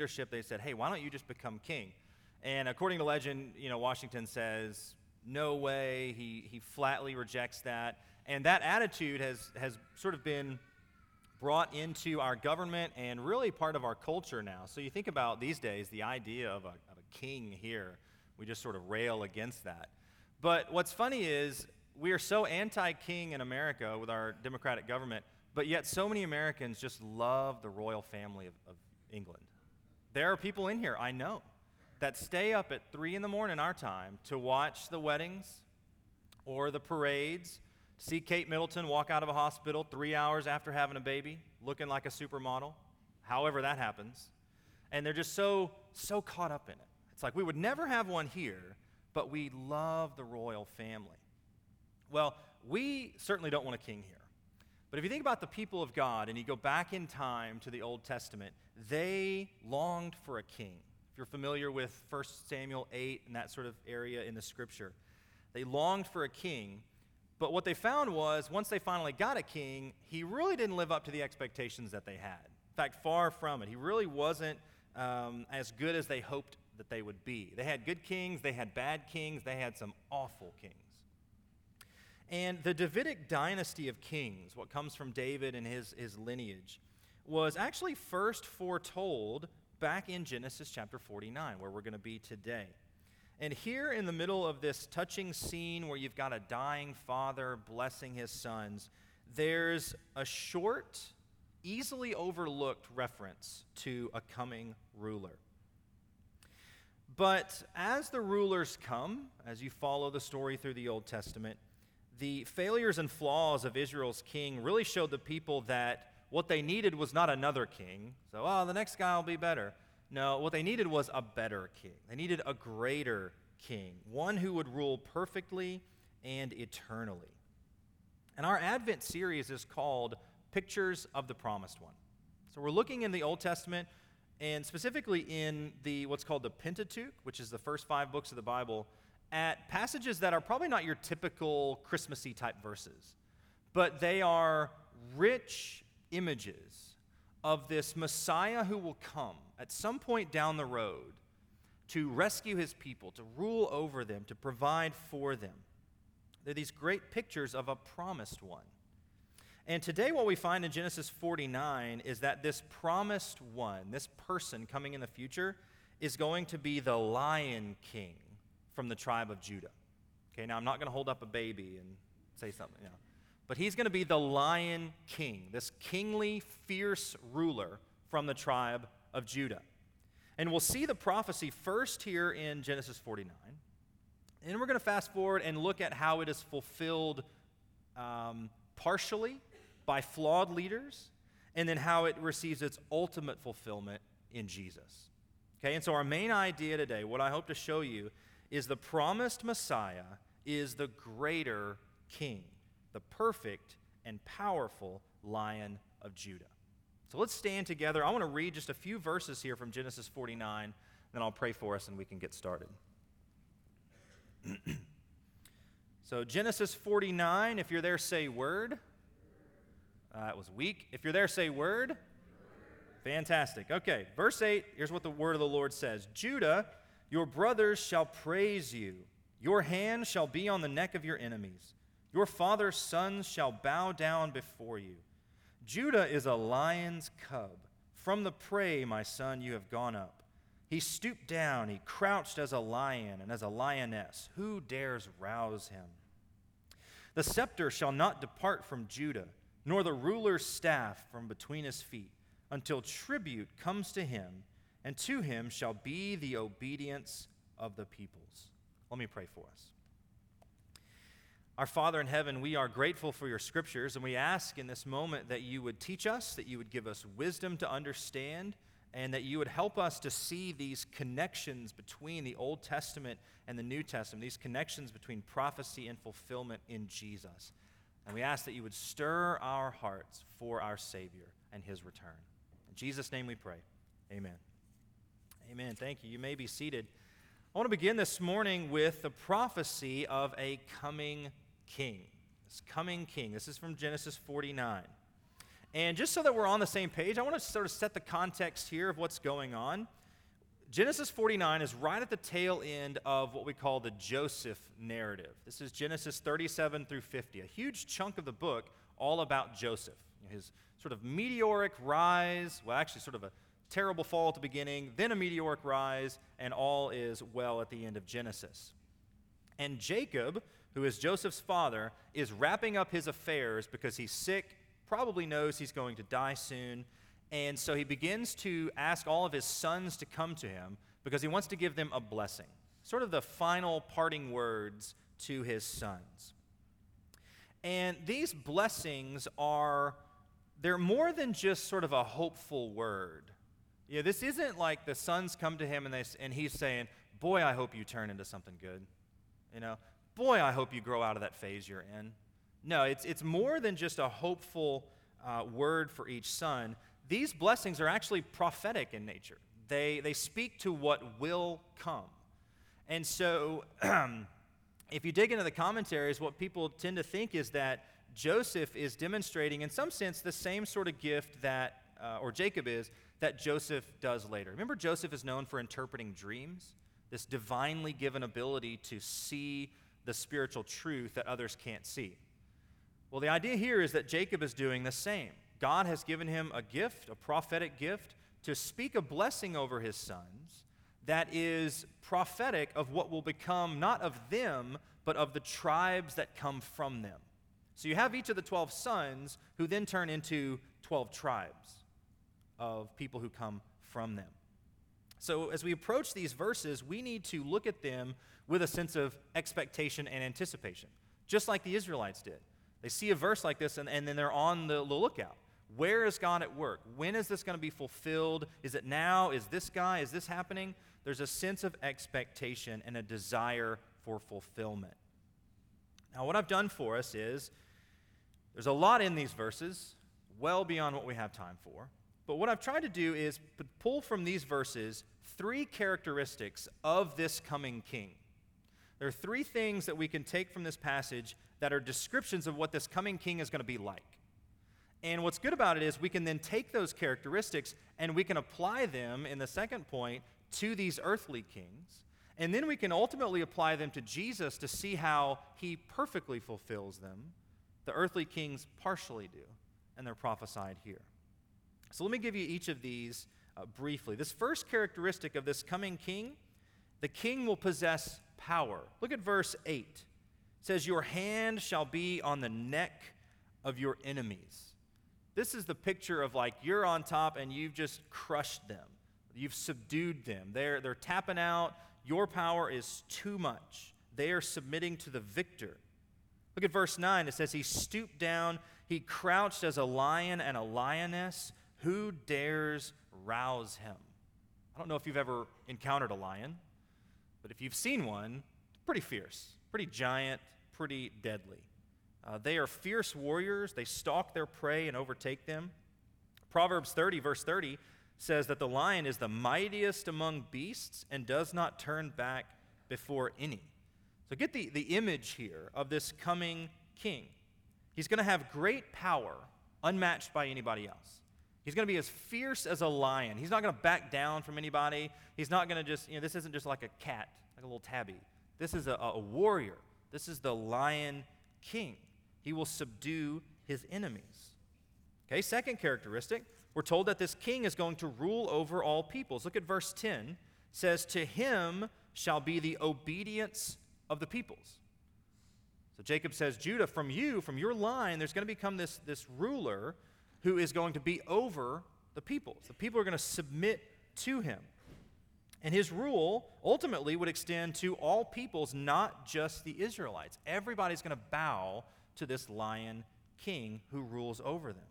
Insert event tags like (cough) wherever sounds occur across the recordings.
leadership, they said, hey, why don't you just become king? And according to legend, you know, Washington says, no way. He, he flatly rejects that. And that attitude has, has sort of been brought into our government and really part of our culture now. So you think about these days the idea of a, of a king here, we just sort of rail against that. But what's funny is we are so anti king in America with our democratic government, but yet so many Americans just love the royal family of, of England. There are people in here, I know, that stay up at 3 in the morning our time to watch the weddings or the parades, see Kate Middleton walk out of a hospital three hours after having a baby, looking like a supermodel, however that happens. And they're just so, so caught up in it. It's like we would never have one here, but we love the royal family. Well, we certainly don't want a king here. But if you think about the people of God and you go back in time to the Old Testament, they longed for a king. If you're familiar with 1 Samuel 8 and that sort of area in the scripture, they longed for a king. But what they found was once they finally got a king, he really didn't live up to the expectations that they had. In fact, far from it. He really wasn't um, as good as they hoped that they would be. They had good kings, they had bad kings, they had some awful kings. And the Davidic dynasty of kings, what comes from David and his, his lineage, was actually first foretold back in Genesis chapter 49, where we're going to be today. And here in the middle of this touching scene where you've got a dying father blessing his sons, there's a short, easily overlooked reference to a coming ruler. But as the rulers come, as you follow the story through the Old Testament, the failures and flaws of Israel's king really showed the people that what they needed was not another king. So, oh, the next guy will be better. No, what they needed was a better king. They needed a greater king, one who would rule perfectly and eternally. And our Advent series is called Pictures of the Promised One. So we're looking in the Old Testament and specifically in the what's called the Pentateuch, which is the first five books of the Bible, at passages that are probably not your typical Christmassy type verses, but they are rich images of this Messiah who will come at some point down the road to rescue his people, to rule over them, to provide for them. They're these great pictures of a promised one. And today, what we find in Genesis 49 is that this promised one, this person coming in the future, is going to be the lion king from the tribe of Judah. Okay, now I'm not going to hold up a baby and say something, you know. But he's going to be the lion king, this kingly, fierce ruler from the tribe of Judah. And we'll see the prophecy first here in Genesis 49. And we're going to fast forward and look at how it is fulfilled um, partially by flawed leaders, and then how it receives its ultimate fulfillment in Jesus. Okay, and so our main idea today, what I hope to show you, is the promised Messiah is the greater king, the perfect and powerful lion of Judah. So let's stand together. I want to read just a few verses here from Genesis 49, then I'll pray for us and we can get started. (clears throat) so, Genesis 49, if you're there, say word. Uh, that was weak. If you're there, say word. Fantastic. Okay, verse 8, here's what the word of the Lord says Judah, your brothers shall praise you. Your hand shall be on the neck of your enemies. Your father's sons shall bow down before you. Judah is a lion's cub. From the prey, my son, you have gone up. He stooped down, he crouched as a lion and as a lioness. Who dares rouse him? The scepter shall not depart from Judah nor the ruler's staff from between his feet, until tribute comes to him, and to him shall be the obedience of the peoples. Let me pray for us. Our Father in heaven, we are grateful for your scriptures, and we ask in this moment that you would teach us, that you would give us wisdom to understand, and that you would help us to see these connections between the Old Testament and the New Testament, these connections between prophecy and fulfillment in Jesus. And we ask that you would stir our hearts for our Savior and his return. In Jesus' name we pray. Amen. Amen. Thank you. You may be seated. I want to begin this morning with the prophecy of a coming king. This coming king. This is from Genesis 49. And just so that we're on the same page, I want to sort of set the context here of what's going on. Genesis 49 is right at the tail end of what we call the Joseph narrative. This is Genesis 37 through 50, a huge chunk of the book all about Joseph. His sort of meteoric rise, well, actually, sort of a terrible fall at the beginning, then a meteoric rise, and all is well at the end of Genesis. And Jacob, who is Joseph's father, is wrapping up his affairs because he's sick, probably knows he's going to die soon. And so he begins to ask all of his sons to come to him because he wants to give them a blessing, sort of the final parting words to his sons. And these blessings are, they're more than just sort of a hopeful word. Yeah, this isn't like the sons come to him and, they, and he's saying, Boy, I hope you turn into something good. You know, boy, I hope you grow out of that phase you're in. No, it's, it's more than just a hopeful uh, word for each son. These blessings are actually prophetic in nature, they, they speak to what will come. And so, (clears throat) if you dig into the commentaries, what people tend to think is that Joseph is demonstrating, in some sense, the same sort of gift that, uh, or Jacob is, that Joseph does later. Remember, Joseph is known for interpreting dreams, this divinely given ability to see the spiritual truth that others can't see. Well, the idea here is that Jacob is doing the same. God has given him a gift, a prophetic gift, to speak a blessing over his sons that is prophetic of what will become not of them, but of the tribes that come from them. So you have each of the 12 sons who then turn into 12 tribes of people who come from them. So as we approach these verses, we need to look at them with a sense of expectation and anticipation, just like the Israelites did. They see a verse like this and, and then they're on the, the lookout. Where is God at work? When is this going to be fulfilled? Is it now? Is this guy? Is this happening? There's a sense of expectation and a desire for fulfillment. Now, what I've done for us is there's a lot in these verses, well beyond what we have time for. But what I've tried to do is pull from these verses three characteristics of this coming king. There are three things that we can take from this passage that are descriptions of what this coming king is going to be like. And what's good about it is we can then take those characteristics and we can apply them in the second point to these earthly kings. And then we can ultimately apply them to Jesus to see how he perfectly fulfills them. The earthly kings partially do, and they're prophesied here. So let me give you each of these uh, briefly. This first characteristic of this coming king, the king will possess power. Look at verse 8. It says, Your hand shall be on the neck of your enemies. This is the picture of like you're on top and you've just crushed them. You've subdued them. They're, they're tapping out. Your power is too much. They are submitting to the victor. Look at verse 9. It says, He stooped down, he crouched as a lion and a lioness. Who dares rouse him? I don't know if you've ever encountered a lion. But if you've seen one, pretty fierce, pretty giant, pretty deadly. Uh, they are fierce warriors. They stalk their prey and overtake them. Proverbs 30, verse 30, says that the lion is the mightiest among beasts and does not turn back before any. So get the, the image here of this coming king. He's going to have great power, unmatched by anybody else. He's going to be as fierce as a lion. He's not going to back down from anybody. He's not going to just, you know, this isn't just like a cat, like a little tabby. This is a, a warrior. This is the lion king. He will subdue his enemies. Okay, second characteristic, we're told that this king is going to rule over all peoples. Look at verse 10. Says, To him shall be the obedience of the peoples. So Jacob says, Judah, from you, from your line, there's going to become this, this ruler who is going to be over the peoples. The people are going to submit to him. And his rule ultimately would extend to all peoples, not just the Israelites. Everybody's going to bow to this lion king who rules over them.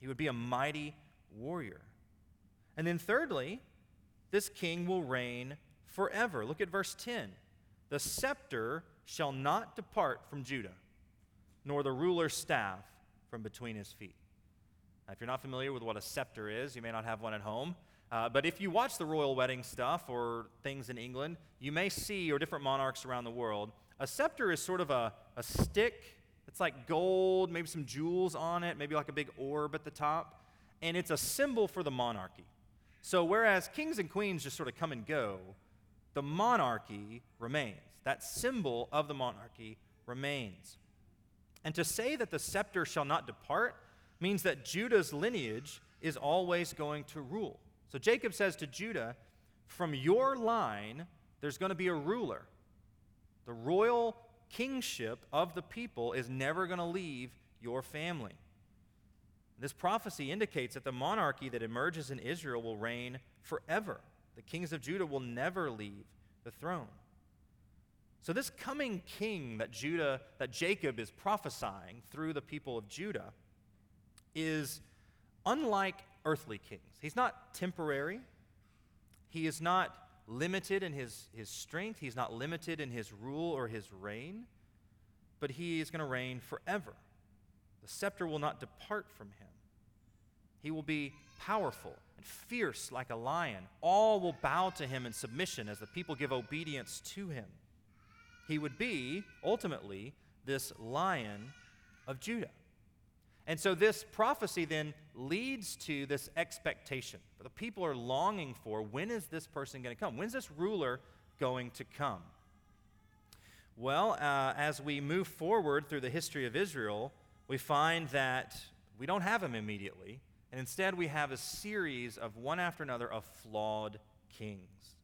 He would be a mighty warrior. And then, thirdly, this king will reign forever. Look at verse 10. The scepter shall not depart from Judah, nor the ruler's staff from between his feet. If you're not familiar with what a scepter is, you may not have one at home. Uh, but if you watch the royal wedding stuff or things in England, you may see, or different monarchs around the world, a scepter is sort of a, a stick It's like gold, maybe some jewels on it, maybe like a big orb at the top. And it's a symbol for the monarchy. So, whereas kings and queens just sort of come and go, the monarchy remains. That symbol of the monarchy remains. And to say that the scepter shall not depart means that Judah's lineage is always going to rule. So Jacob says to Judah, From your line, there's going to be a ruler. The royal kingship of the people is never going to leave your family. This prophecy indicates that the monarchy that emerges in Israel will reign forever. The kings of Judah will never leave the throne. So this coming king that Judah that Jacob is prophesying through the people of Judah is unlike earthly kings. He's not temporary. He is not limited in his, his strength. He's not limited in his rule or his reign. But he is going to reign forever. The scepter will not depart from him. He will be powerful and fierce like a lion. All will bow to him in submission as the people give obedience to him. He would be, ultimately, this lion of Judah. And so this prophecy then leads to this expectation. The people are longing for when is this person going to come? When's this ruler going to come? Well, uh, as we move forward through the history of Israel, we find that we don't have him immediately, and instead we have a series of one after another of flawed kings.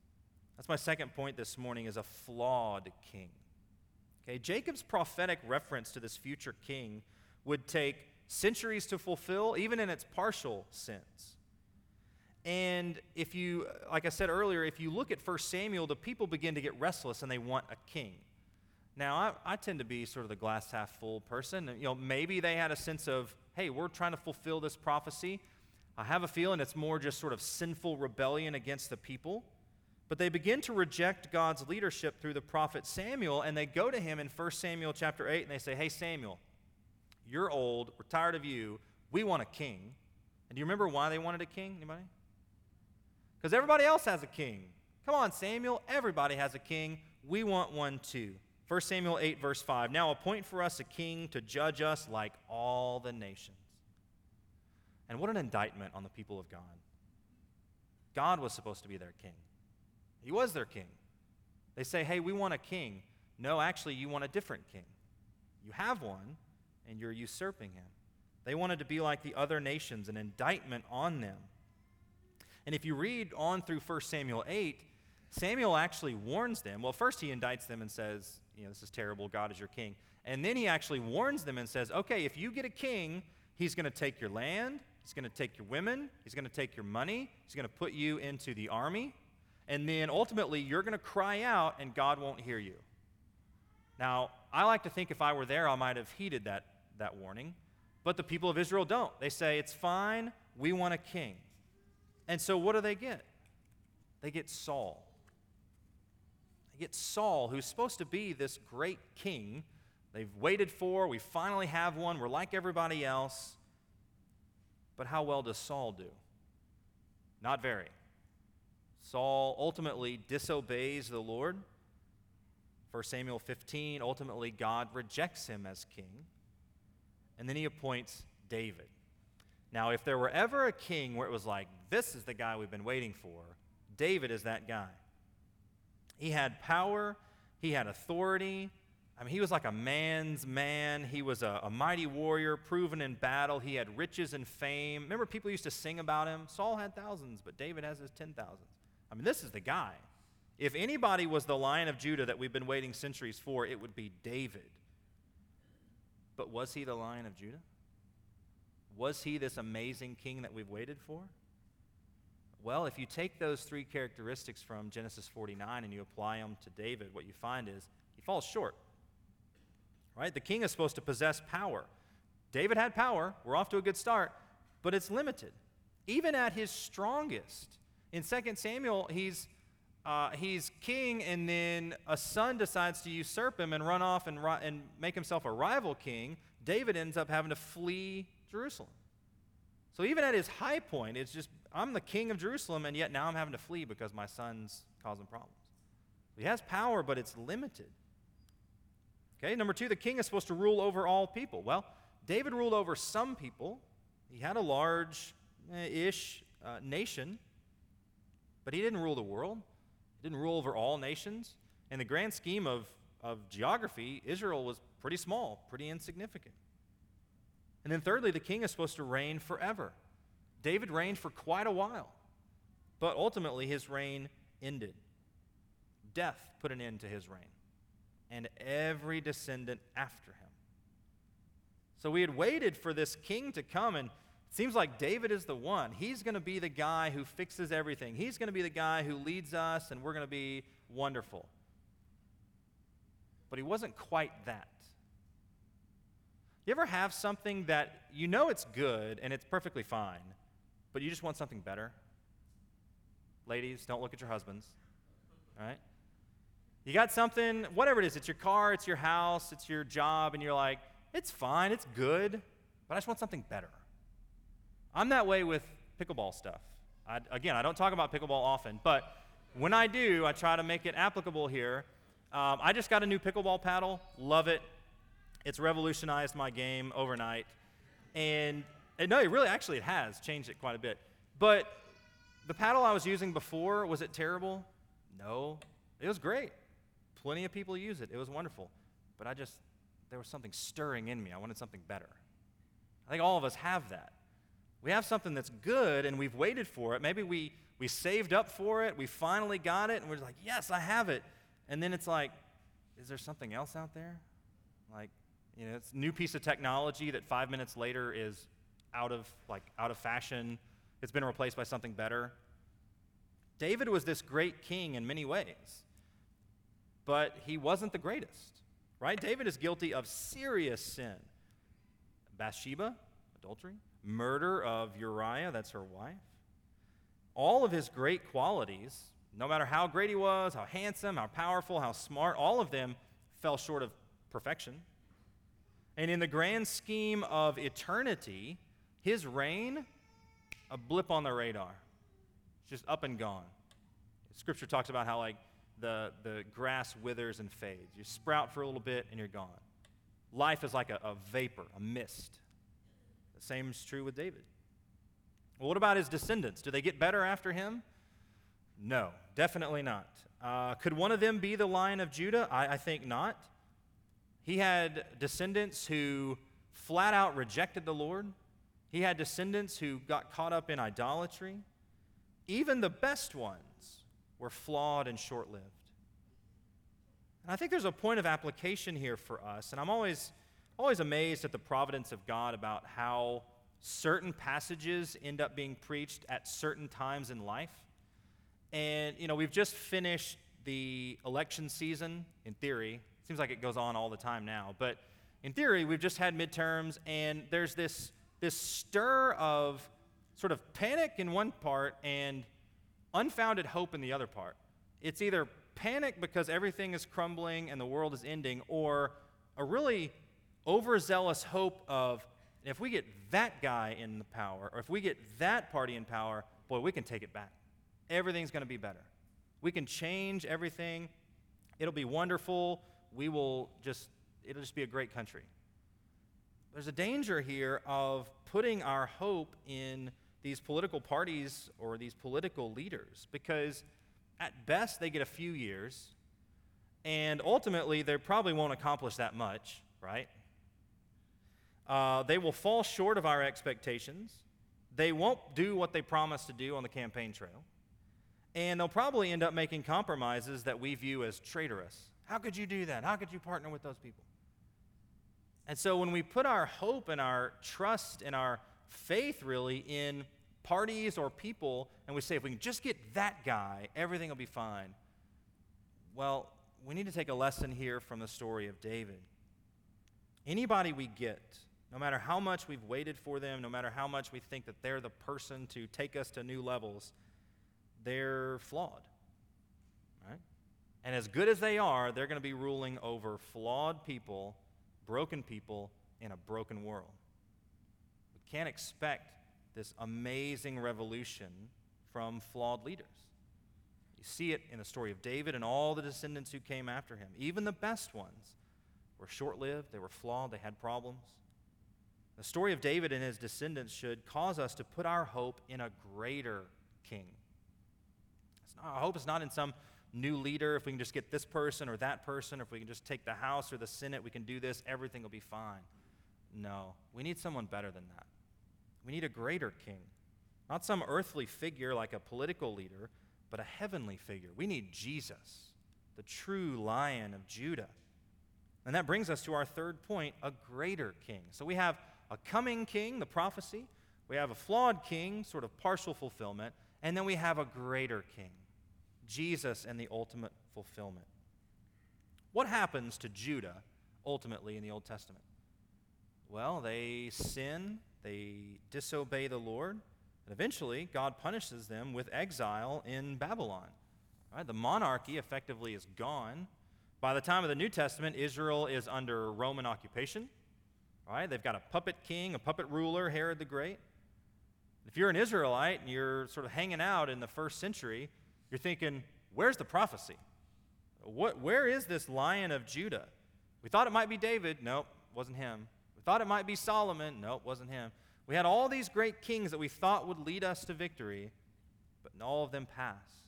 That's my second point this morning is a flawed king. Okay, Jacob's prophetic reference to this future king would take centuries to fulfill, even in its partial sense. And if you, like I said earlier, if you look at 1 Samuel, the people begin to get restless and they want a king. Now, I, I, tend to be sort of the glass half full person. You know, maybe they had a sense of, hey, we're trying to fulfill this prophecy. I have a feeling it's more just sort of sinful rebellion against the people. But they begin to reject God's leadership through the prophet Samuel, and they go to him in 1 Samuel chapter 8, and they say, Hey, Samuel, you're old. We're tired of you. We want a king. And do you remember why they wanted a king? Anybody? Because everybody else has a king. Come on, Samuel. Everybody has a king. We want one too. 1 Samuel 8, verse 5. Now appoint for us a king to judge us like all the nations. And what an indictment on the people of God. God was supposed to be their king, He was their king. They say, hey, we want a king. No, actually, you want a different king. You have one, and you're usurping him. They wanted to be like the other nations, an indictment on them. And if you read on through 1 Samuel 8, Samuel actually warns them. Well, first he indicts them and says, you know, this is terrible, God is your king. And then he actually warns them and says, okay, if you get a king, he's going to take your land, he's going to take your women, he's going to take your money, he's going to put you into the army, and then ultimately you're going to cry out and God won't hear you. Now, I like to think if I were there, I might have heeded that that warning. But the people of Israel don't. They say, It's fine, we want a king. And so what do they get? They get Saul. They get Saul, who's supposed to be this great king. They've waited for, we finally have one, we're like everybody else. But how well does Saul do? Not very. Saul ultimately disobeys the Lord. 1 Samuel 15, ultimately, God rejects him as king and then he appoints David. Now, if there were ever a king where it was like, this is the guy we've been waiting for, David is that guy. He had power, he had authority. I mean, he was like a man's man. He was a, a mighty warrior, proven in battle. He had riches and fame. Remember, people used to sing about him? Saul had thousands, but David has his ten thousands. I mean, this is the guy. If anybody was the lion of Judah that we've been waiting centuries for, it would be David. But was he the lion of Judah? Was he this amazing king that we've waited for? Well, if you take those three characteristics from Genesis 49 and you apply them to David, what you find is he falls short. Right? The king is supposed to possess power. David had power. We're off to a good start, but it's limited. Even at his strongest. In 2 Samuel, he's uh, he's king, and then a son decides to usurp him and run off and, and make himself a rival king. David ends up having to flee Jerusalem. So even at his high point, it's just, I'm the king of Jerusalem, and yet now I'm having to flee because my son's causing problems. He has power, but it's limited. Okay, number two, the king is supposed to rule over all people. Well, David ruled over some people. He had a large ish uh, nation, but he didn't rule the world. Didn't rule over all nations. In the grand scheme of, of geography, Israel was pretty small, pretty insignificant. And then, thirdly, the king is supposed to reign forever. David reigned for quite a while, but ultimately his reign ended. Death put an end to his reign, and every descendant after him. So we had waited for this king to come, and seems like David is the one. He's going to be the guy who fixes everything, he's going to be the guy who leads us, and we're going to be wonderful. But he wasn't quite that. You ever have something that you know it's good and it's perfectly fine, but you just want something better? Ladies, don't look at your husbands. Right? You got something, whatever it is, it's your car, it's your house, it's your job, and you're like, it's fine, it's good, but I just want something better. I'm that way with pickleball stuff. I, again, I don't talk about pickleball often, but when I do, I try to make it applicable here. Um, I just got a new pickleball paddle, love it. It's revolutionized my game overnight. And, and no, it really actually it has changed it quite a bit. But the paddle I was using before, was it terrible? No. It was great. Plenty of people use it. It was wonderful. But I just, there was something stirring in me. I wanted something better. I think all of us have that. We have something that's good and we've waited for it. Maybe we, we saved up for it, we finally got it, and we're like, yes, I have it. And then it's like, is there something else out there? Like, you know, it's a new piece of technology that five minutes later is out of like out of fashion. It's been replaced by something better. David was this great king in many ways, but he wasn't the greatest, right? David is guilty of serious sin Bathsheba, adultery, murder of Uriah, that's her wife. All of his great qualities, no matter how great he was, how handsome, how powerful, how smart, all of them fell short of perfection. And in the grand scheme of eternity, his reign, a blip on the radar, just up and gone. Scripture talks about how, like, the, the grass withers and fades. You sprout for a little bit and you're gone. Life is like a, a vapor, a mist. The same is true with David. Well, what about his descendants? Do they get better after him? No, definitely not. Uh, could one of them be the lion of Judah? I, I think not. He had descendants who flat out rejected the Lord. He had descendants who got caught up in idolatry. Even the best ones were flawed and short lived. And I think there's a point of application here for us, and I'm always, always amazed at the providence of God about how certain passages end up being preached at certain times in life. And, you know, we've just finished the election season, in theory, It Seems like it goes on all the time now. But in theory, we've just had midterms, and there's this, this stir of sort of panic in one part and unfounded hope in the other part. It's either panic because everything is crumbling and the world is ending, or a really overzealous hope of if we get that guy in the power, or if we get that party in power, boy, we can take it back. Everything's going to be better. We can change everything. It'll be wonderful we will just, it'll just be a great country. There's a danger here of putting our hope in these political parties or these political leaders because at best they get a few years and ultimately they probably won't accomplish that much, right? Uh, they will fall short of our expectations. They won't do what they promised to do on the campaign trail. And they'll probably end up making compromises that we view as traitorous. How could you do that? How could you partner with those people? And so when we put our hope and our trust and our faith really in parties or people, and we say, if we can just get that guy, everything will be fine. Well, we need to take a lesson here from the story of David. Anybody we get, no matter how much we've waited for them, no matter how much we think that they're the person to take us to new levels, they're flawed. And as good as they are, they're going to be ruling over flawed people, broken people in a broken world. We can't expect this amazing revolution from flawed leaders. You see it in the story of David and all the descendants who came after him. Even the best ones were short lived, they were flawed, they had problems. The story of David and his descendants should cause us to put our hope in a greater king. Not, our hope is not in some new leader. If we can just get this person or that person, or if we can just take the House or the Senate, we can do this, everything will be fine. No, we need someone better than that. We need a greater king. Not some earthly figure like a political leader, but a heavenly figure. We need Jesus, the true lion of Judah. And that brings us to our third point a greater king. So we have a coming king, the prophecy. We have a flawed king, sort of partial fulfillment. And then we have a greater king, Jesus and the ultimate fulfillment. What happens to Judah ultimately in the Old Testament? Well, they sin, they disobey the Lord, and eventually God punishes them with exile in Babylon. Right? The monarchy effectively is gone. By the time of the New Testament, Israel is under Roman occupation. Right? They've got a puppet king, a puppet ruler, Herod the Great. If you're an Israelite and you're sort of hanging out in the first century, you're thinking, where's the prophecy? What, where is this lion of Judah? We thought it might be David. Nope, wasn't him. We thought it might be Solomon. Nope, wasn't him. We had all these great kings that we thought would lead us to victory, but all of them passed.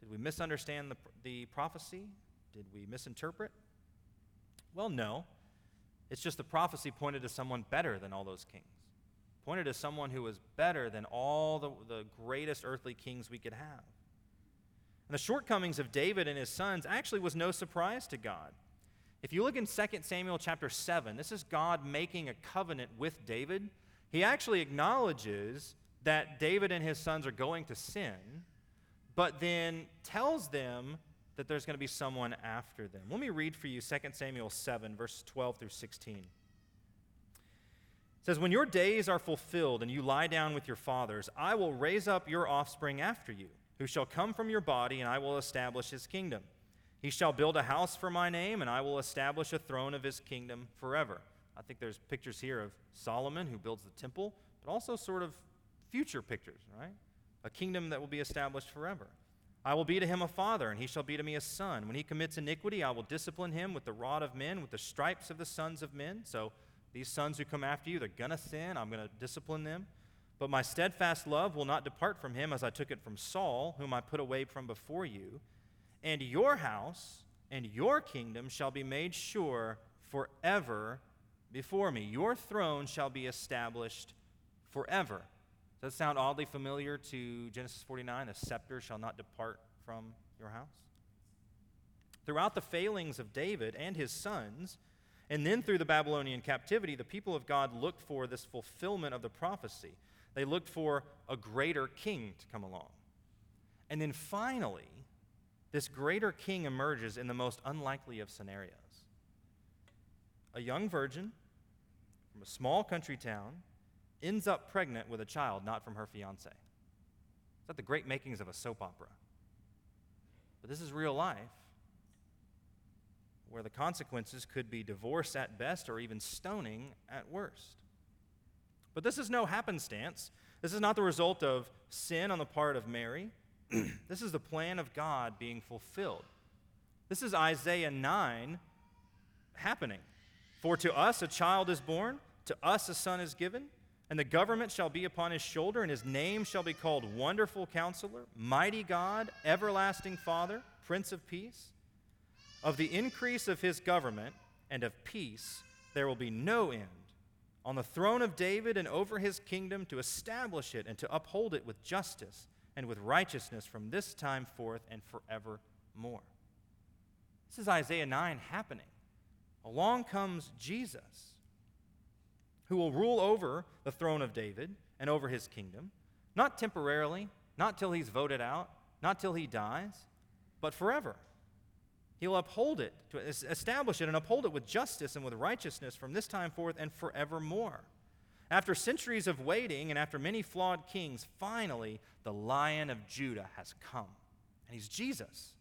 Did we misunderstand the, the prophecy? Did we misinterpret? Well, no. It's just the prophecy pointed to someone better than all those kings, pointed to someone who was better than all the, the greatest earthly kings we could have. And the shortcomings of David and his sons actually was no surprise to God. If you look in 2 Samuel chapter 7, this is God making a covenant with David. He actually acknowledges that David and his sons are going to sin, but then tells them that there's going to be someone after them. Let me read for you 2 Samuel 7, verses 12 through 16. It says, When your days are fulfilled and you lie down with your fathers, I will raise up your offspring after you, who shall come from your body, and I will establish his kingdom. He shall build a house for my name, and I will establish a throne of his kingdom forever. I think there's pictures here of Solomon who builds the temple, but also sort of future pictures, right? A kingdom that will be established forever. I will be to him a father, and he shall be to me a son. When he commits iniquity, I will discipline him with the rod of men, with the stripes of the sons of men. So these sons who come after you, they're going to sin. I'm going to discipline them. But my steadfast love will not depart from him as I took it from Saul, whom I put away from before you. And your house and your kingdom shall be made sure forever before me. Your throne shall be established forever. Does that sound oddly familiar to Genesis 49? A scepter shall not depart from your house. Throughout the failings of David and his sons, and then through the Babylonian captivity, the people of God looked for this fulfillment of the prophecy. They looked for a greater king to come along. And then finally, this greater king emerges in the most unlikely of scenarios. A young virgin from a small country town ends up pregnant with a child not from her fiance. Is that the great makings of a soap opera? But this is real life, where the consequences could be divorce at best or even stoning at worst. But this is no happenstance. This is not the result of sin on the part of Mary. (clears throat) this is the plan of God being fulfilled. This is Isaiah 9 happening. For to us a child is born, to us a son is given and the government shall be upon his shoulder, and his name shall be called Wonderful Counselor, Mighty God, Everlasting Father, Prince of Peace. Of the increase of his government and of peace there will be no end. On the throne of David and over his kingdom to establish it and to uphold it with justice and with righteousness from this time forth and forevermore. This is Isaiah 9 happening. Along comes Jesus who will rule over the throne of David and over his kingdom, not temporarily, not till he's voted out, not till he dies, but forever. He'll uphold it, to establish it, and uphold it with justice and with righteousness from this time forth and forevermore. After centuries of waiting and after many flawed kings, finally the Lion of Judah has come. And he's Jesus.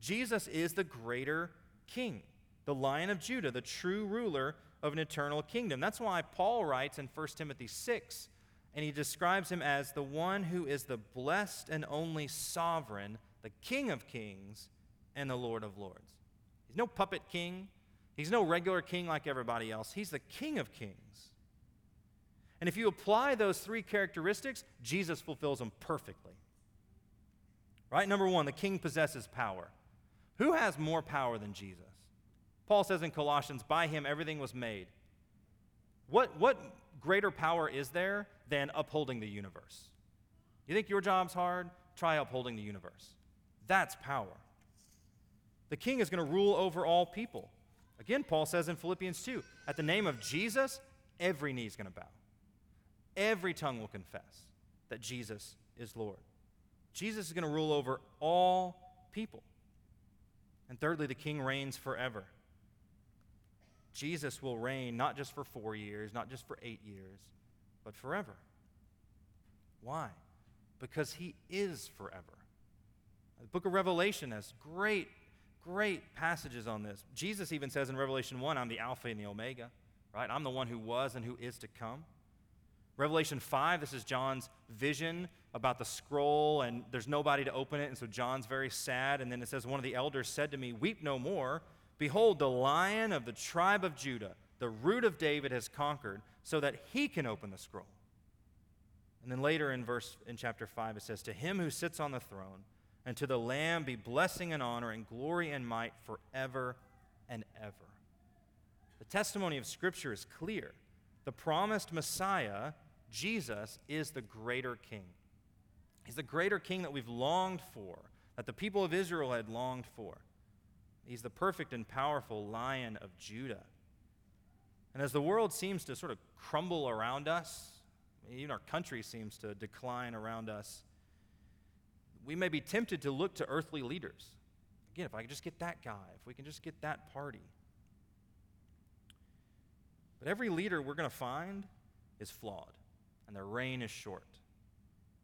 Jesus is the greater king, the Lion of Judah, the true ruler of an eternal kingdom. That's why Paul writes in 1 Timothy 6, and he describes him as the one who is the blessed and only sovereign, the King of kings and the Lord of lords. He's no puppet king, He's no regular king like everybody else, he's the king of kings. And if you apply those three characteristics, Jesus fulfills them perfectly. Right? Number one, the king possesses power. Who has more power than Jesus? Paul says in Colossians, by him everything was made. What, what greater power is there than upholding the universe? You think your job's hard? Try upholding the universe. That's power. The king is going to rule over all people. Again, Paul says in Philippians 2 at the name of Jesus, every knee is going to bow, every tongue will confess that Jesus is Lord. Jesus is going to rule over all people. And thirdly, the king reigns forever. Jesus will reign not just for four years, not just for eight years, but forever. Why? Because he is forever. The book of Revelation has great, great passages on this. Jesus even says in Revelation 1, I'm the Alpha and the Omega, right? I'm the one who was and who is to come. Revelation 5, this is John's vision about the scroll, and there's nobody to open it, and so John's very sad. And then it says, One of the elders said to me, Weep no more. Behold, the lion of the tribe of Judah, the root of David, has conquered, so that he can open the scroll. And then later in verse in chapter 5, it says, To him who sits on the throne, and to the Lamb be blessing and honor and glory and might forever and ever. The testimony of Scripture is clear. The promised Messiah Jesus is the greater king. He's the greater king that we've longed for, that the people of Israel had longed for. He's the perfect and powerful lion of Judah. And as the world seems to sort of crumble around us, even our country seems to decline around us, we may be tempted to look to earthly leaders. Again, if I can just get that guy, if we can just get that party. But every leader we're going to find is flawed and their reign is short.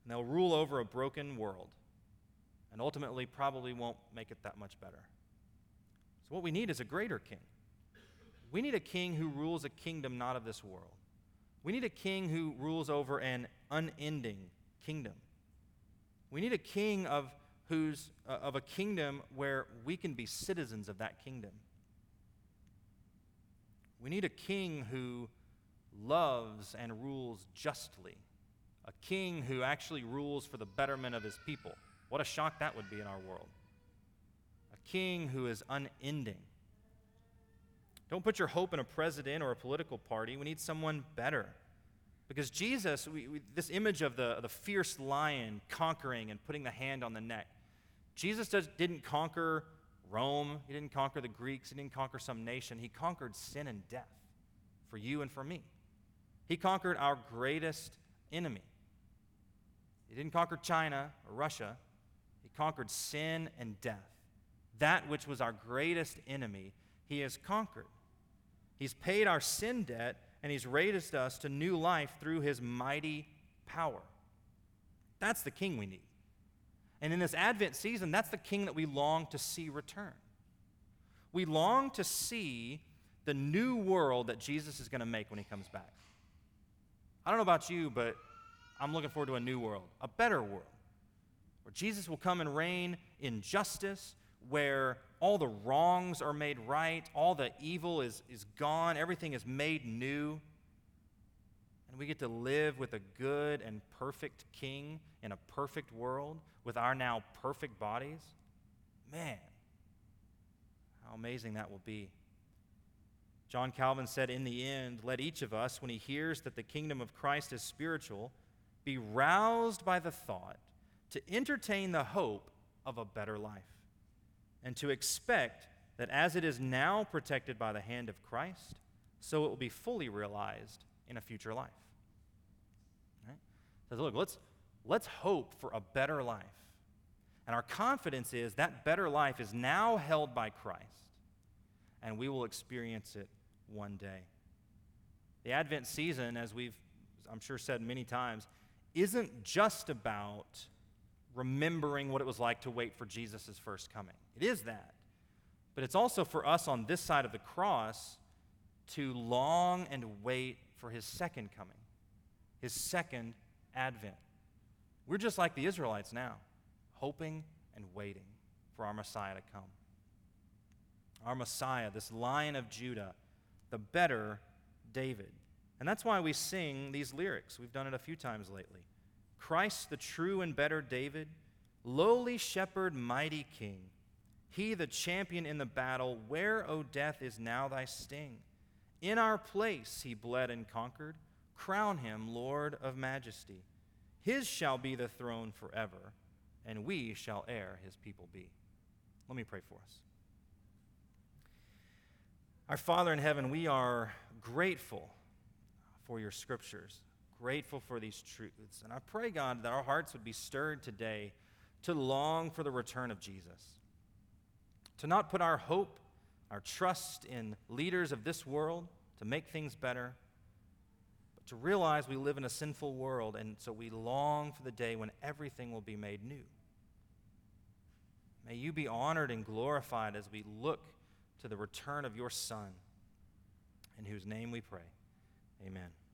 And they'll rule over a broken world and ultimately probably won't make it that much better. What we need is a greater king. We need a king who rules a kingdom not of this world. We need a king who rules over an unending kingdom. We need a king of, who's, uh, of a kingdom where we can be citizens of that kingdom. We need a king who loves and rules justly, a king who actually rules for the betterment of his people. What a shock that would be in our world. King who is unending. Don't put your hope in a president or a political party. We need someone better. Because Jesus, we, we, this image of the, the fierce lion conquering and putting the hand on the neck, Jesus does, didn't conquer Rome, he didn't conquer the Greeks, he didn't conquer some nation. He conquered sin and death for you and for me. He conquered our greatest enemy. He didn't conquer China or Russia, he conquered sin and death. That which was our greatest enemy, he has conquered. He's paid our sin debt and he's raised us to new life through his mighty power. That's the king we need. And in this Advent season, that's the king that we long to see return. We long to see the new world that Jesus is going to make when he comes back. I don't know about you, but I'm looking forward to a new world, a better world, where Jesus will come and reign in justice, where all the wrongs are made right, all the evil is, is gone, everything is made new. And we get to live with a good and perfect king in a perfect world with our now perfect bodies. Man, how amazing that will be. John Calvin said, In the end, let each of us, when he hears that the kingdom of Christ is spiritual, be roused by the thought to entertain the hope of a better life, and to expect that as it is now protected by the hand of Christ, so it will be fully realized in a future life. Right? Says, look, let's, let's hope for a better life. And our confidence is that better life is now held by Christ, and we will experience it one day. The Advent season, as we've, I'm sure, said many times, isn't just about remembering what it was like to wait for Jesus' first coming. It is that. But it's also for us on this side of the cross to long and wait for his second coming, his second advent. We're just like the Israelites now, hoping and waiting for our Messiah to come. our Messiah, this lion of Judah, the better David. And that's why we sing these lyrics. We've done it a few times lately. Christ, the true and better David, lowly shepherd, mighty king. He, the champion in the battle, where, O death, is now thy sting? In our place he bled and conquered. Crown him Lord of majesty. His shall be the throne forever, and we shall heir his people be. Let me pray for us. Our Father in heaven, we are grateful for your scriptures, grateful for these truths. And I pray, God, that our hearts would be stirred today to long for the return of Jesus, to not put our hope, our trust in leaders of this world to make things better, but to realize we live in a sinful world, and so we long for the day when everything will be made new. May you be honored and glorified as we look to the return of your Son, in whose name we pray. Amen.